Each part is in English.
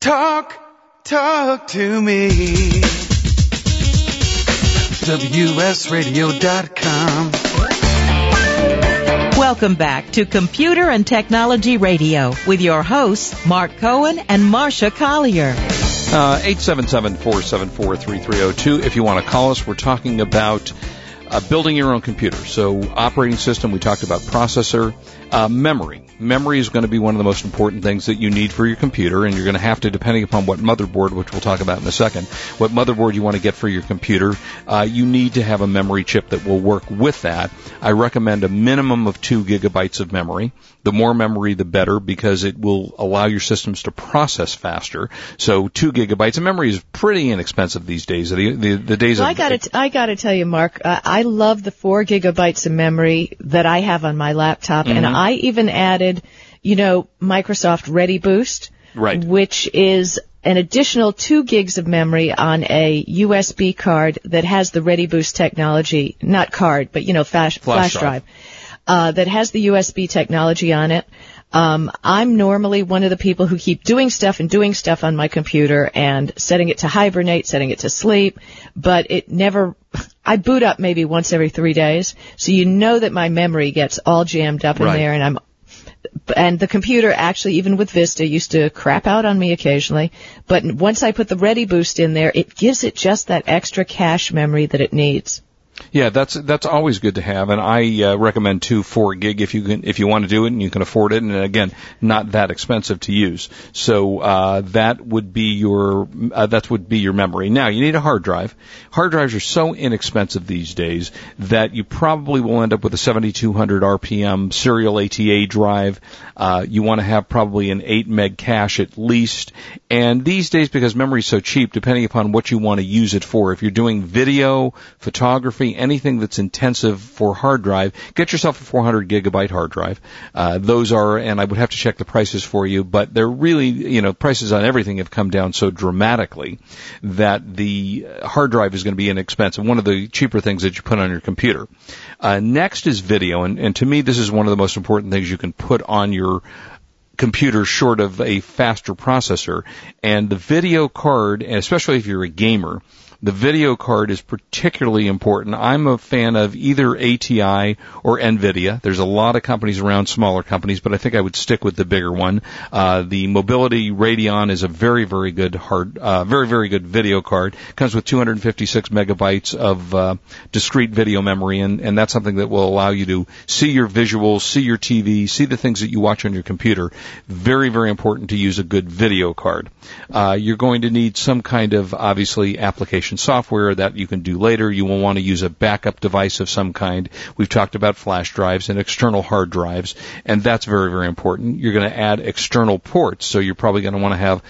Talk, talk to me. WSRadio.com. Welcome back to Computer and Technology Radio with your hosts, Mark Cohen and Marsha Collier. Uh, 877-474-3302. If you want to call us, we're talking about uh, building your own computer. So operating system, we talked about processor, uh, memory. Memory is going to be one of the most important things that you need for your computer, and you're going to have to, depending upon what motherboard, which we'll talk about in a second, what motherboard you want to get for your computer, uh, you need to have a memory chip that will work with that. I recommend a minimum of two gigabytes of memory. The more memory, the better, because it will allow your systems to process faster. So two gigabytes of memory is pretty inexpensive these days. The, the, the days Well, of I got to I got to tell you, Mark, uh, I love the four gigabytes of memory that I have on my laptop, and Mhm. I even added, you know, Microsoft Ready Boost, Right. which is an additional two gigs of memory on a USB card that has the Ready Boost technology, not card, but you know, flash, Flash flash, drive. drive, uh, that has the USB technology on it. Um, I'm normally one of the people who keep doing stuff and doing stuff on my computer and setting it to hibernate, setting it to sleep, but it never, I boot up maybe once every three days, so you know that my memory gets all jammed up in Right. there and I'm and the computer actually, even with Vista, used to crap out on me occasionally. But once I put the Ready Boost in there, it gives it just that extra cache memory that it needs. Yeah, that's that's always good to have, and I uh, recommend two four gig if you can if you want to do it and you can afford it, and again, not that expensive to use. So uh, that would be your uh, that would be your memory. Now you need a hard drive. Hard drives are so inexpensive these days that you probably will end up with a 7200 RPM serial ATA drive. Uh, you want to have probably an 8 meg cache at least. And these days, because memory is so cheap, depending upon what you want to use it for, if you're doing video, photography, anything that's intensive for hard drive, get yourself a 400 gigabyte hard drive. Uh, those are, and I would have to check the prices for you, but they're really, you know, prices on everything have come down so dramatically that the hard drive is going to be inexpensive. One of the cheaper things that you put on your computer. Uh, next is video, and, and to me, this is one of the most important things you can put on your computer short of a faster processor. And the video card, especially if you're a gamer, the video card is particularly important. I'm a fan of either ATI or NVIDIA. There's a lot of companies around, smaller companies, but I think I would stick with the bigger one. Uh, the Mobility Radeon is a very, very good hard, uh, very, very good video card. Comes with 256 megabytes of uh, discrete video memory, and, and that's something that will allow you to see your visuals, see your TV, see the things that you watch on your computer. Very, very important to use a good video card. Uh, you're going to need some kind of obviously application software that you can do later. You will want to use a backup device of some kind. We've talked about flash drives and external hard drives, and that's very, very important. You're going to add external ports, so you're probably going to want to have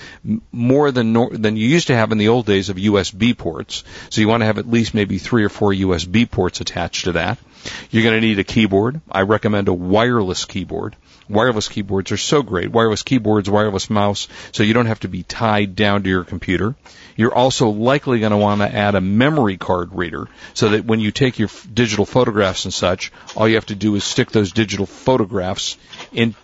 more than than you used to have in the old days of USB ports. So you want to have at least maybe three or four USB ports attached to that. You're going to need a keyboard. I recommend a wireless keyboard. Wireless keyboards are so great. Wireless keyboards, wireless mouse, so you don't have to be tied down to your computer. You're also likely going to want to add a memory card reader so that when you take your f- digital photographs and such, all you have to do is stick those digital photographs in.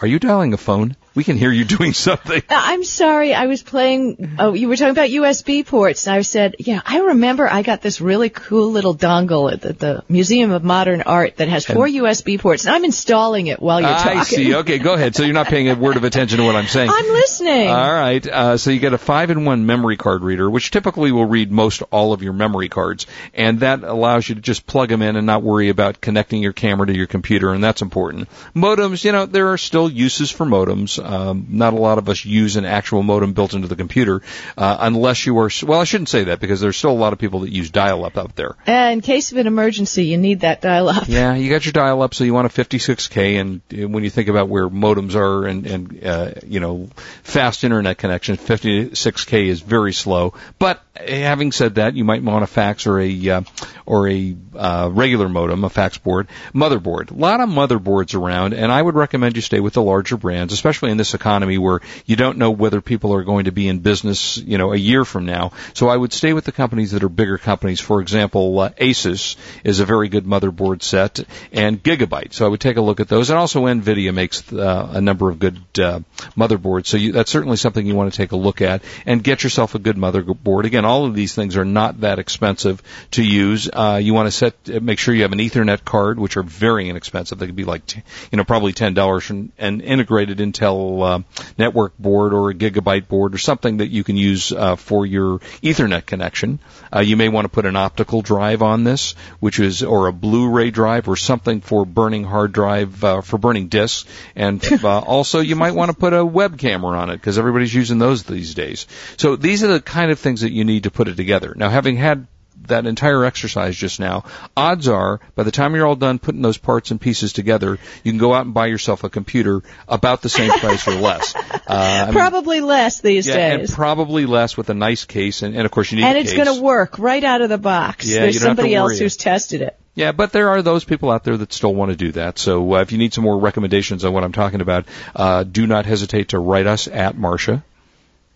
Are you dialing a phone? We can hear you doing something. Uh, I'm sorry, I was playing, oh, you were talking about USB ports, and I said, yeah, I remember I got this really cool little dongle at the, the Museum of Modern Art that has four USB ports, and I'm installing it while you're talking. I see. Okay, go ahead. So you're not paying a word of attention to what I'm saying. I'm listening. All right. Uh, so you get a five-in-one memory card reader, which typically will read most all of your memory cards, and that allows you to just plug them in and not worry about connecting your camera to your computer, and that's important. Modems, you know, there are still uses for modems. Um, not a lot of us use an actual modem built into the computer, uh, unless you are. Well, I shouldn't say that because there's still a lot of people that use dial-up out there. Uh, in case of an emergency, you need that dial-up. Yeah, you got your dial up, so you want a 56k, and when you think about where modems are and and uh, you know fast internet connections, 56k is very slow. But having said that, you might want a fax or a uh, or a uh, regular modem, a fax board, motherboard. A lot of motherboards around, and I would recommend you stay with the larger brands, especially in this economy where you don't know whether people are going to be in business, you know, a year from now. So I would stay with the companies that are bigger companies. For example, uh, Asus is a very good motherboard set, and Gigabyte. So I would take a look at those, and also Nvidia makes uh, a number of good uh, motherboards. So you, that's certainly something you want to take a look at, and get yourself a good motherboard. Again, all of these things are not that expensive to use. Uh, you want to set, make sure you have an Ethernet card, which are very inexpensive. They could be like, you know, probably ten dollars, and, and integrated Intel uh, network board or a gigabyte board or something that you can use uh, for your Ethernet connection. Uh, you may want to put an optical drive on this, which is or a Blu-ray drive or something for burning hard drive uh, for burning disks, and uh, also you might want to put a web camera on it because everybody's using those these days. So these are the kind of things that you need to put it together. Now, having had that entire exercise just now, odds are by the time you're all done putting those parts and pieces together, you can go out and buy yourself a computer about the same price or less. Uh, probably mean, less these yeah, days. And probably less with a nice case, and, and of course you need. And it's going to work right out of the box. Yeah, There's somebody else it. who's tested it. Yeah, but there are those people out there that still want to do that. So uh, if you need some more recommendations on what I'm talking about, uh, do not hesitate to write us at Marsha.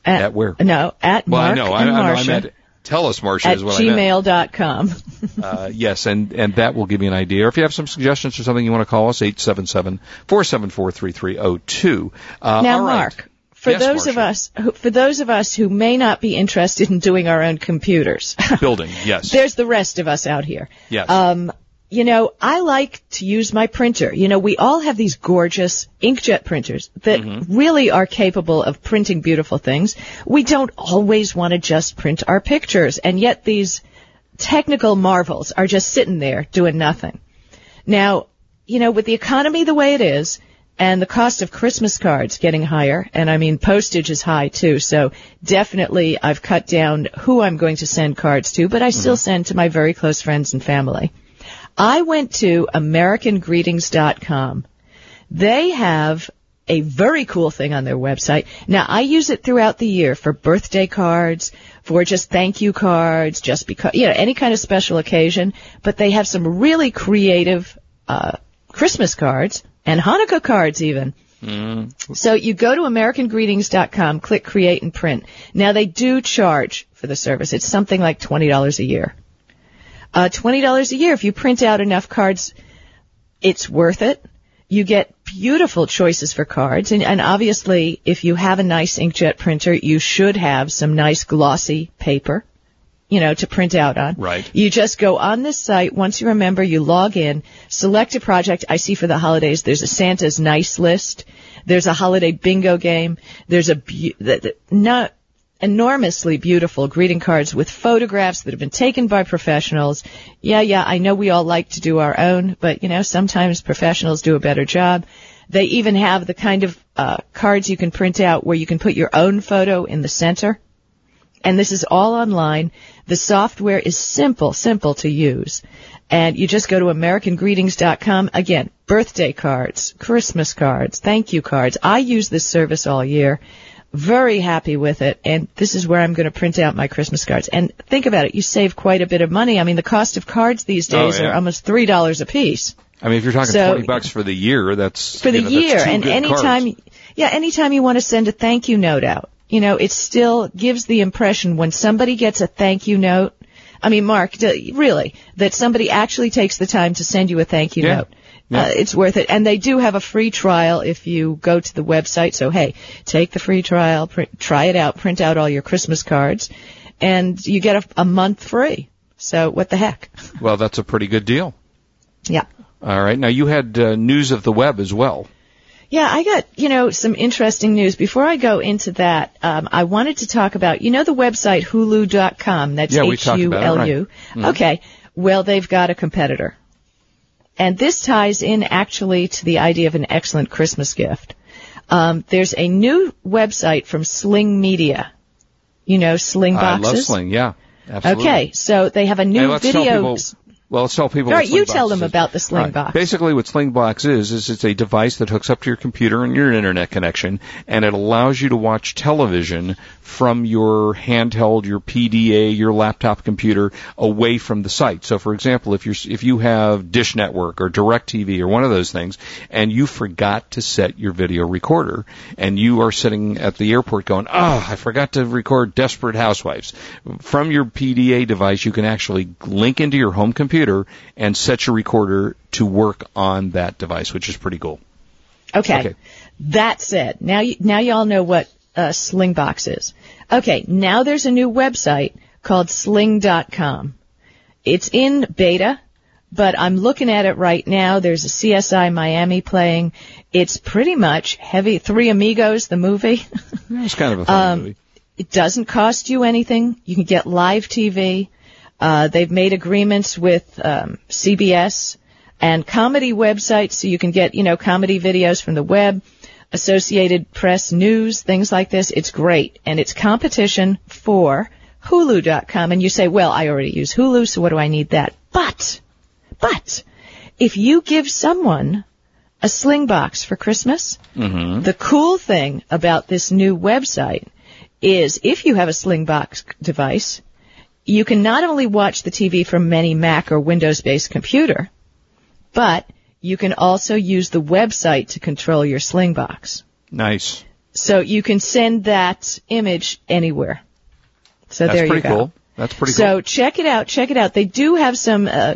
At, at where? No, at well, Mark I know. and I, I, know, Marsha. I meant tell us, Marsha, at is what gmail.com. uh, yes, and, and that will give you an idea. Or if you have some suggestions or something you want to call us, 877-474-3302. Uh, now, right. Mark, for Yes, those of us who, for those of us who may not be interested in doing our own computers, Building, yes. there's the rest of us out here. Yes. Um, you know, I like to use my printer. You know, we all have these gorgeous inkjet printers that Mm-hmm. really are capable of printing beautiful things. We don't always want to just print our pictures, and yet these technical marvels are just sitting there doing nothing. Now, you know, with the economy the way it is, and the cost of Christmas cards getting higher, and I mean postage is high too, so definitely I've cut down who I'm going to send cards to, but I still send to my very close friends and family. I went to AmericanGreetings.com. They have a very cool thing on their website. Now I use it throughout the year for birthday cards, for just thank you cards, just because, you know, any kind of special occasion, but they have some really creative, uh, Christmas cards and Hanukkah cards even. So you go to AmericanGreetings.com, click create and print. Now they do charge for the service. It's something like $20 a year. Uh, $20 a year. If you print out enough cards, it's worth it. You get beautiful choices for cards. And, and obviously, if you have a nice inkjet printer, you should have some nice glossy paper, you know, to print out on. Right. You just go on this site. Once you remember, you log in, select a project. I see for the holidays, there's a Santa's nice list. There's a holiday bingo game. There's a, bu- the, the, not, enormously beautiful greeting cards with photographs that have been taken by professionals. Yeah, yeah, I know we all like to do our own, but you know, sometimes professionals do a better job. They even have the kind of uh, cards you can print out where you can put your own photo in the center. And this is all online. The software is simple, simple to use. And you just go to AmericanGreetings.com. Again, birthday cards, Christmas cards, thank you cards. I use this service all year very happy with it and this is where I'm going to print out my Christmas cards. And think about it, you save quite a bit of money. I mean, the cost of cards these Oh, days yeah. are almost $3 a piece I mean, if you're talking So- 20 bucks for the year, that's for the you know, year. And anytime, cards. yeah, anytime you want to send a thank you note out, you know, it still gives the impression when somebody gets a thank you note, I mean, Mark, really, that somebody actually takes the time to send you a thank you Yeah. note. Yeah. Uh, it's worth it. And they do have a free trial if you go to the website. So hey, take the free trial, print, try it out, print out all your Christmas cards, and you get a, a month free. So what the heck? Well, that's a pretty good deal. Yeah. All right. Now you had uh, news of the web as well. Yeah, I got, you know, some interesting news. Before I go into that, um, I wanted to talk about, you know, the website hulu.com. That's Yeah, we talked about it, right. H-U-L-U. Okay. Well, they've got a competitor. And this ties in actually to the idea of an excellent Christmas gift. Um, there's a new website from Sling Media. You know, Sling boxes. I love Sling. Yeah. Absolutely. Okay, so they have a new Hey, video. people Well, let's tell people. All what you tell them is. about the All right. Slingbox. Basically, what Slingbox is is it's a device that hooks up to your computer and your internet connection, and it allows you to watch television from your handheld, your PDA, your laptop computer away from the site. So, for example, if you're if you have Dish Network or DirecTV or one of those things, and you forgot to set your video recorder, and you are sitting at the airport going, "Oh, I forgot to record Desperate Housewives," from your PDA device, you can actually link into your home computer and set your recorder to work on that device, which is pretty cool. Okay. Okay. That said, now you, now y'all know what uh, Slingbox is. Okay, now there's a new website called Sling.com. It's in beta, but I'm looking at it right now. There's a CSI Miami playing. It's pretty much heavy. Three Amigos, the movie. It's kind of a fun Um, movie. It doesn't cost you anything. You can get live TV. Uh, they've made agreements with um, CBS and comedy websites, so you can get you know comedy videos from the web, Associated Press news, things like this. It's great, and it's competition for Hulu.com. And you say, well, I already use Hulu, so what do I need that? But, but, if you give someone a sling box for Christmas, the cool thing about this new website is if you have a Slingbox device, you can not only watch the TV from any Mac or Windows-based computer, but you can also use the website to control your Slingbox. Nice. So you can send that image anywhere. So That's there you go. That's pretty cool. That's pretty so cool. check it out. Check it out. They do have some uh,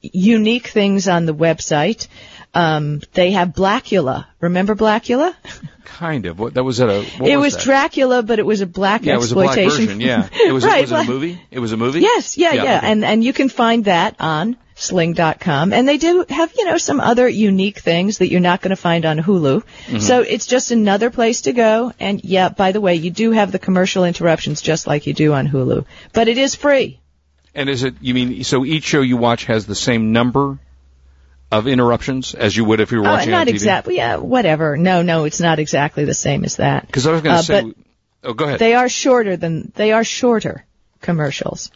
unique things on the website. Um, they have Blacula. Remember Blacula? Kind of. What that was at a. It was was? Dracula, but it was a black exploitation. Yeah, it was a black version. Yeah, it was. right, was it a movie? It was a movie. Yes, yeah, yeah, okay. and and you can find that on Sling.com, and they do have you know some other unique things that you're not going to find on Hulu. Mm-hmm. So it's just another place to go. And yeah, by the way, you do have the commercial interruptions just like you do on Hulu, but it is free. And is it? You mean so each show you watch has the same number of interruptions as you would if you were Uh, watching on not exactly. Yeah, whatever. No, no, it's not exactly the same as that. Because I was going to Uh, say. but oh, go ahead. They are shorter than they are shorter commercials.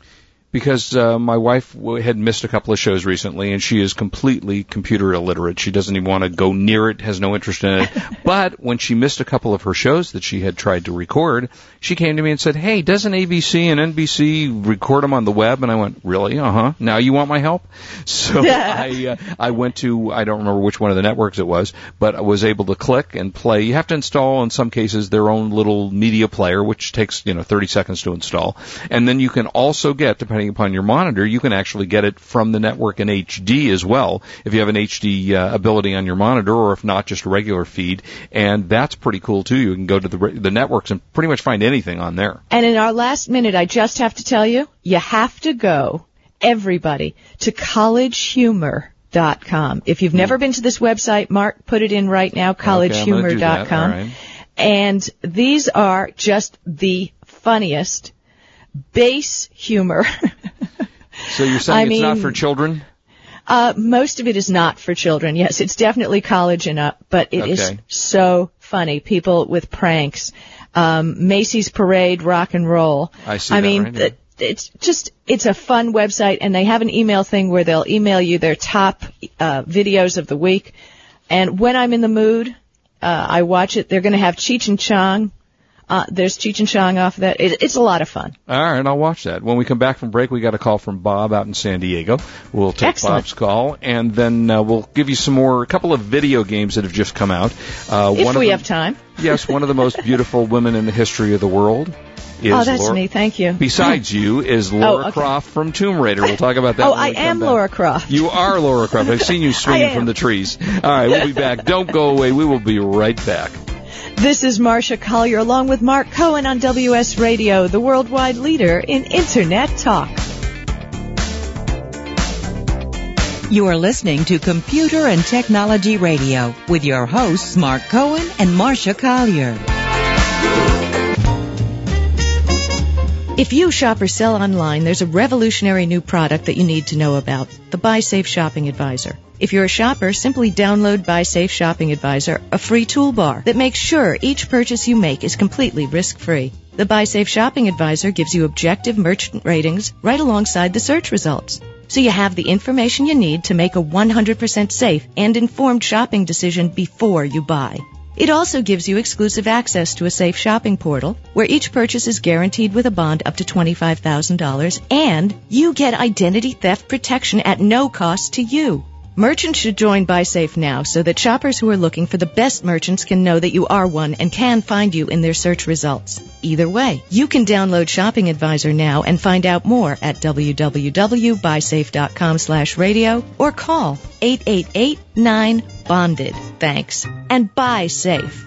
Because uh, my wife w- had missed a couple of shows recently, and she is completely computer illiterate. She doesn't even want to go near it, has no interest in it. but when she missed a couple of her shows that she had tried to record, she came to me and said, "Hey, doesn't ABC and NBC record them on the web?" And I went, "Really? Uh huh. Now you want my help?" So I uh, I went to I don't remember which one of the networks it was, but I was able to click and play. You have to install in some cases their own little media player, which takes you know 30 seconds to install, and then you can also get depending upon your monitor, you can actually get it from the network in HD as well if you have an HD uh, ability on your monitor, or if not, just a regular feed, and that's pretty cool too. You can go to the re- the networks and pretty much find anything on there. And in our last minute, I just have to tell you, you have to go, everybody, to collegehumor.com. If you've never been to this website, Mark, put it in right now, Okay, I'm gonna do that. collegehumor.com. And these are just the funniest base humor. So you're saying I it's not for children? Uh, most of it is not for children. Yes, it's definitely college and up, but it is Okay. so funny. People with pranks, um, Macy's Parade, rock and roll. I see I mean, right th- it's just it's a fun website, and they have an email thing where they'll email you their top uh, videos of the week. And when I'm in the mood, uh, I watch it. They're going to have Cheech and Chong. Uh, there's Cheech and Chong off that. It, it's a lot of fun. All right, I'll watch that. When we come back from break, we got a call from Bob out in San Diego. We'll take Excellent. Bob's call, and then uh, we'll give you some more, a couple of video games that have just come out. Uh, If one of we them- have time. yes, one of the most beautiful women in the history of the world is oh, that's Laura. me. Thank you. Besides you is Laura okay. Croft from Tomb Raider. We'll talk about that. oh, I am back. Laura Croft. You are Laura Croft. I've seen you swinging from the trees. All right, we'll be back. Don't go away. We will be right back. This is Marsha Collier along with Mark Cohen on WS Radio, the worldwide leader in Internet talk. You are listening to Computer and Technology Radio with your hosts Mark Cohen and Marsha Collier. If you shop or sell online, there's a revolutionary new product that you need to know about, the Buy Safe Shopping Advisor. If you're a shopper, simply download Buy Safe Shopping Advisor, a free toolbar that makes sure each purchase you make is completely risk-free. The Buy Safe Shopping Advisor gives you objective merchant ratings right alongside the search results. so you have the information you need to make a 100% safe and informed shopping decision before you buy. It also gives you exclusive access to a safe shopping portal where each purchase is guaranteed with a bond up to $25,000 and you get identity theft protection at no cost to you. Merchants should join BuySafe now so that shoppers who are looking for the best merchants can know that you are one and can find you in their search results. Either way, you can download Shopping Advisor now and find out more at www.buysafe.com slash radio or call 888-9-BONDED. Thanks. And buy safe.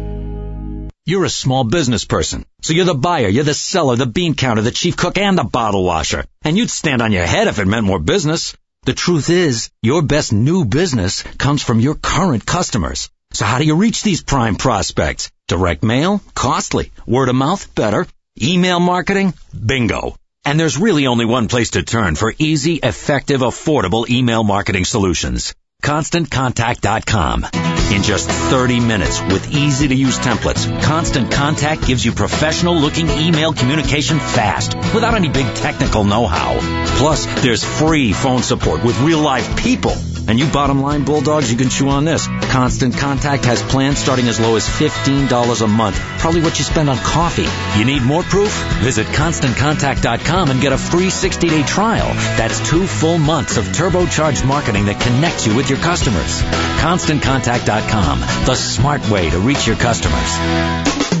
You're a small business person, so you're the buyer, you're the seller, the bean counter, the chief cook, and the bottle washer. And you'd stand on your head if it meant more business. The truth is, your best new business comes from your current customers. So how do you reach these prime prospects? Direct mail? Costly. Word of mouth? Better. Email marketing? Bingo. And there's really only one place to turn for easy, effective, affordable email marketing solutions. ConstantContact.com. In just 30 minutes with easy to use templates, Constant Contact gives you professional looking email communication fast without any big technical know-how. Plus, there's free phone support with real live people. And you bottom line bulldogs, you can chew on this. Constant Contact has plans starting as low as $15 a month. Probably what you spend on coffee. You need more proof? Visit ConstantContact.com and get a free 60-day trial. That's two full months of turbocharged marketing that connects you with your customers. ConstantContact.com, the smart way to reach your customers.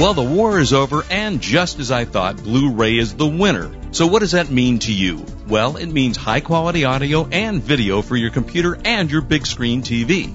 Well, the war is over, and just as I thought, Blu-ray is the winner. So what does that mean to you? Well, it means high quality audio and video for your computer and your big screen TV.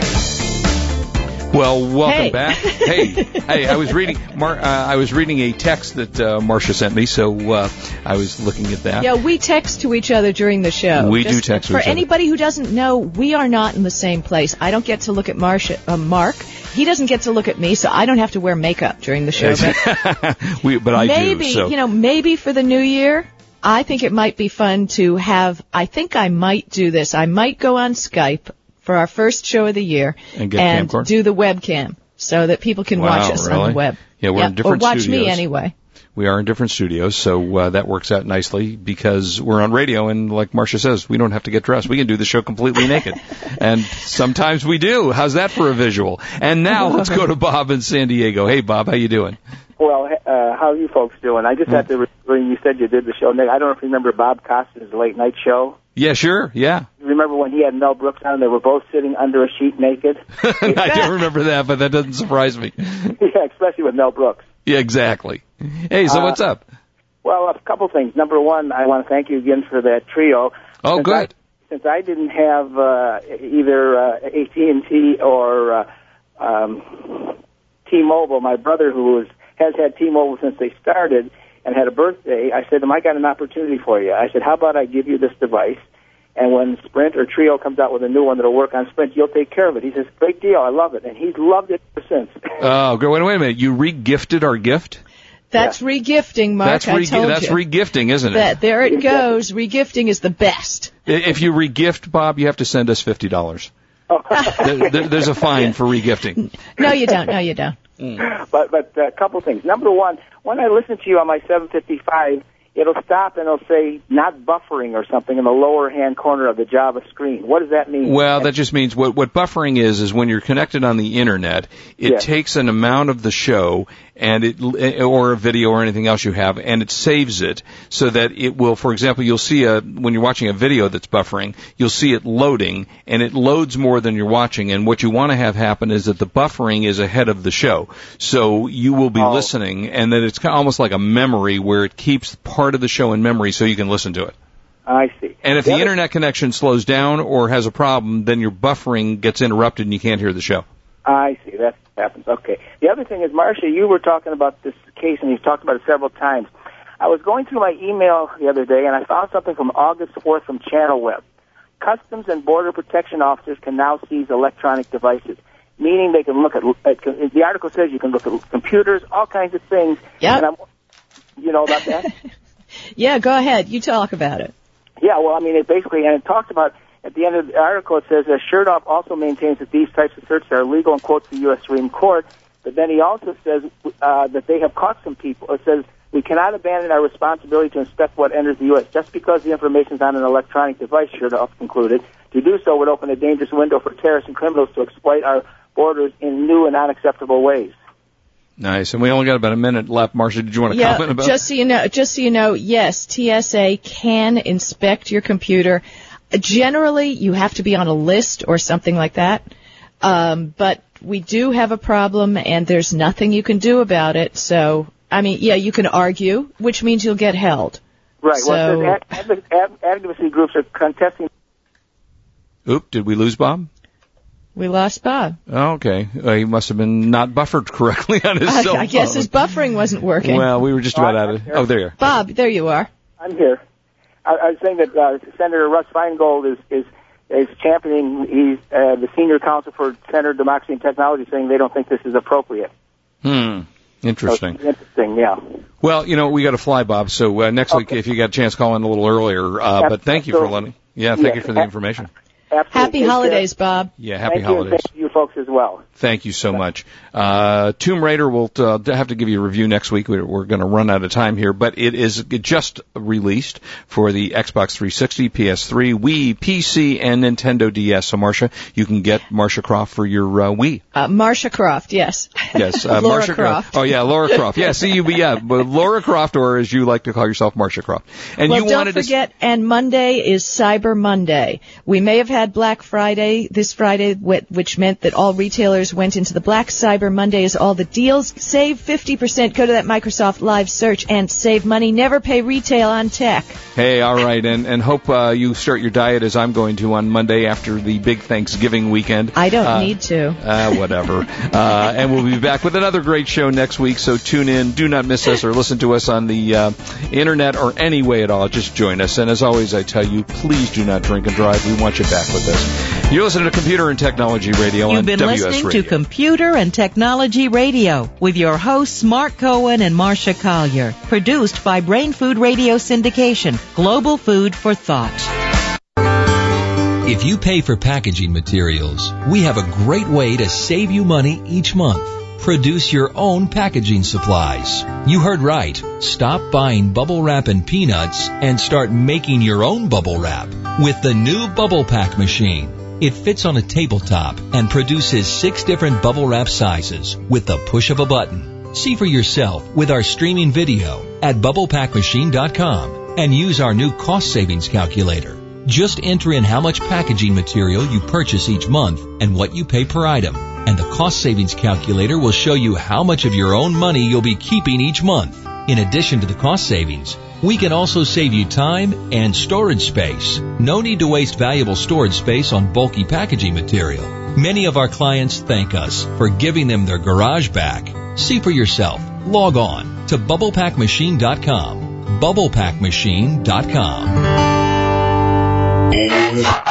Well, welcome Hey. back. Hey, hey, I was reading. Mar- uh, I was reading a text that uh, Marsha sent me, so uh, I was looking at that. Yeah, we text to each other during the show. We do text For each other. anybody who doesn't know, we are not in the same place. I don't get to look at Marsha, uh, Mark. He doesn't get to look at me, so I don't have to wear makeup during the show. But we, but I maybe, do. So you know, maybe for the new year, I think it might be fun to have, I think I might do this. I might go on Skype for our first show of the year And get camcorder? do the webcam so that people can Wow, watch us on the web. Yeah, we're in different Or watch studios. me anyway. we are in different studios, so uh, that works out nicely because we're on radio, and like Marsha says, we don't have to get dressed. We can do the show completely naked, and sometimes we do. How's that for a visual? And now let's go to Bob in San Diego. Hey, Bob, how you doing? Well, uh, how are you folks doing? I just had to, when you said you did the show, Nick, I don't know if you remember Bob Costas' late night show. Yeah, sure. Yeah, remember when he had Mel Brooks on? They were both sitting under a sheet naked. I don't remember that, but that doesn't surprise me. yeah, especially with Mel Brooks. Yeah, exactly. Hey, so Uh, what's up? Well, a couple things. Number one, I want to thank you again for that Treo. Oh, Since good. I, since I didn't have uh, either uh, AT&T or uh, um, T-Mobile, my brother, who was, has had T-Mobile since they started and had a birthday, I said to him, I got an opportunity for you. I said, how about I give you this device, and when Sprint or Treo comes out with a new one that'll work on Sprint, you'll take care of it. He says, great deal, I love it, and he's loved it ever since. Oh, go wait, wait a minute. You re-gifted our gift? That's regifting, Mark. that's I told that's you. re-gifting, isn't it? that there it goes. Regifting is the best. If you re-gift, Bob, you have to send us fifty dollars. There, there- there's a fine for re-gifting. No, you don't. No, you don't. Mm. But but a couple things. Number one, when I listen to you on my 755, it'll stop and it'll say not buffering or something in the lower hand corner of the Java screen. What does that mean? Well, that just means what what buffering is is when you're connected on the internet, it Yes. takes an amount of the show and it or a video or anything else you have and it saves it so that it will for example, you'll see a when you're watching a video that's buffering, you'll see it loading and it loads more than you're watching and what you want to have happen is that the buffering is ahead of the show. So you will be Oh. listening and that it's kind of almost like a memory where it keeps part of the show in memory so you can listen to it. I see. And if the other- internet connection slows down or has a problem, then your buffering gets interrupted and you can't hear the show. I see. That happens. Okay. The other thing is, Marsha, you were talking about this case, and you've talked about it several times. I was going through my email the other day, and I found something from August 4th from Channel Web. Customs and Border Protection officers can now seize electronic devices, meaning they can look at, at the article says you can look at computers, all kinds of things. Yep. You know about that? Yeah, go ahead. You talk about it. Yeah, well, I mean, it basically, and it talks about, at the end of the article, it says, uh, Chertoff also maintains that these types of searches are legal and quotes the U.S. Supreme Court, but then he also says uh, that they have caught some people. It says, we cannot abandon our responsibility to inspect what enters the U.S. just because the information is on an electronic device, Chertoff concluded. To do so would open a dangerous window for terrorists and criminals to exploit our borders in new and unacceptable ways. Nice. And we only got about a minute left. Marsha, did you want to Yeah, comment about just so you know, just so you know, yes, TSA can inspect your computer. Generally, you have to be on a list or something like that. Um, but we do have a problem, and there's nothing you can do about it. So, I mean, yeah, you can argue, which means you'll get held. Right. well, So- it says ad- ad- advocacy groups are contesting Oop, did we lose Bob? We lost Bob. Oh, okay. Uh, he must have been not buffered correctly on his I, cell I guess phone. his buffering wasn't working. Well, we were just about out of. It. Oh, there you are. Bob, there you are. I'm here. I, I was saying that uh, Senator Russ Feingold is is is championing. He's uh, the senior counsel for Center Democracy and Technology, saying they don't think this is appropriate. Hmm. Interesting. it's interesting, yeah. Well, you know, we got to fly, Bob. So uh, next week, if you got a chance, call in a little earlier. Uh, but thank you for letting. Yeah, thank you for the information. Absolutely. Happy Take care. holidays, Bob. Yeah, happy Thank you, holidays. thank you folks as well. Thank you so much. Uh, Tomb Raider, we'll uh, have to give you a review next week. We're, we're going to run out of time here, but it is just released for the Xbox 360, PS3, Wii, PC, and Nintendo DS. So, Marsha, you can get Marsha Croft for your uh, Wii. Uh, Marsha Croft, yes. Yes, uh, Laura Marsha Croft. Oh, yeah, Laura Croft. Yeah, see you, yeah, but Laura Croft, or as you like to call yourself, Marsha Croft. And well, you don't wanted to. forget, and Monday is Cyber Monday. We may have had had Black Friday this Friday, which meant that all retailers went into the Black Cyber Mondays. All the deals save 50%. Go to that Microsoft Live search and save money. Never pay retail on tech. Hey, all right, and and hope uh, you start your diet as I'm going to on Monday after the big Thanksgiving weekend. I don't Uh, need to. Uh, whatever. uh, and we'll be back with another great show next week. So tune in. Do not miss us or listen to us on the uh, internet or any way at all. Just join us. And as always, I tell you, please do not drink and drive. We want you back with us. You're listening to Computer and Technology Radio You've on been WS listening Radio. to Computer and Technology Radio with your hosts Mark Cohen and Marsha Collier. Produced by Brain Food Radio Syndication, Global Food for Thought. If you pay for packaging materials, we have a great way to save you money each month. Produce your own packaging supplies. You heard right. Stop buying bubble wrap and peanuts and start making your own bubble wrap with the new Bubble Pack machine. It fits on a tabletop and produces six different bubble wrap sizes with the push of a button. See for yourself with our streaming video at bubblepackmachine.com and use our new cost savings calculator. Just enter in how much packaging material you purchase each month and what you pay per item. And the cost savings calculator will show you how much of your own money you'll be keeping each month. In addition to the cost savings, we can also save you time and storage space. No need to waste valuable storage space on bulky packaging material. Many of our clients thank us for giving them their garage back. See for yourself. Log on to bubblepackmachine.com. bubblepackmachine.com.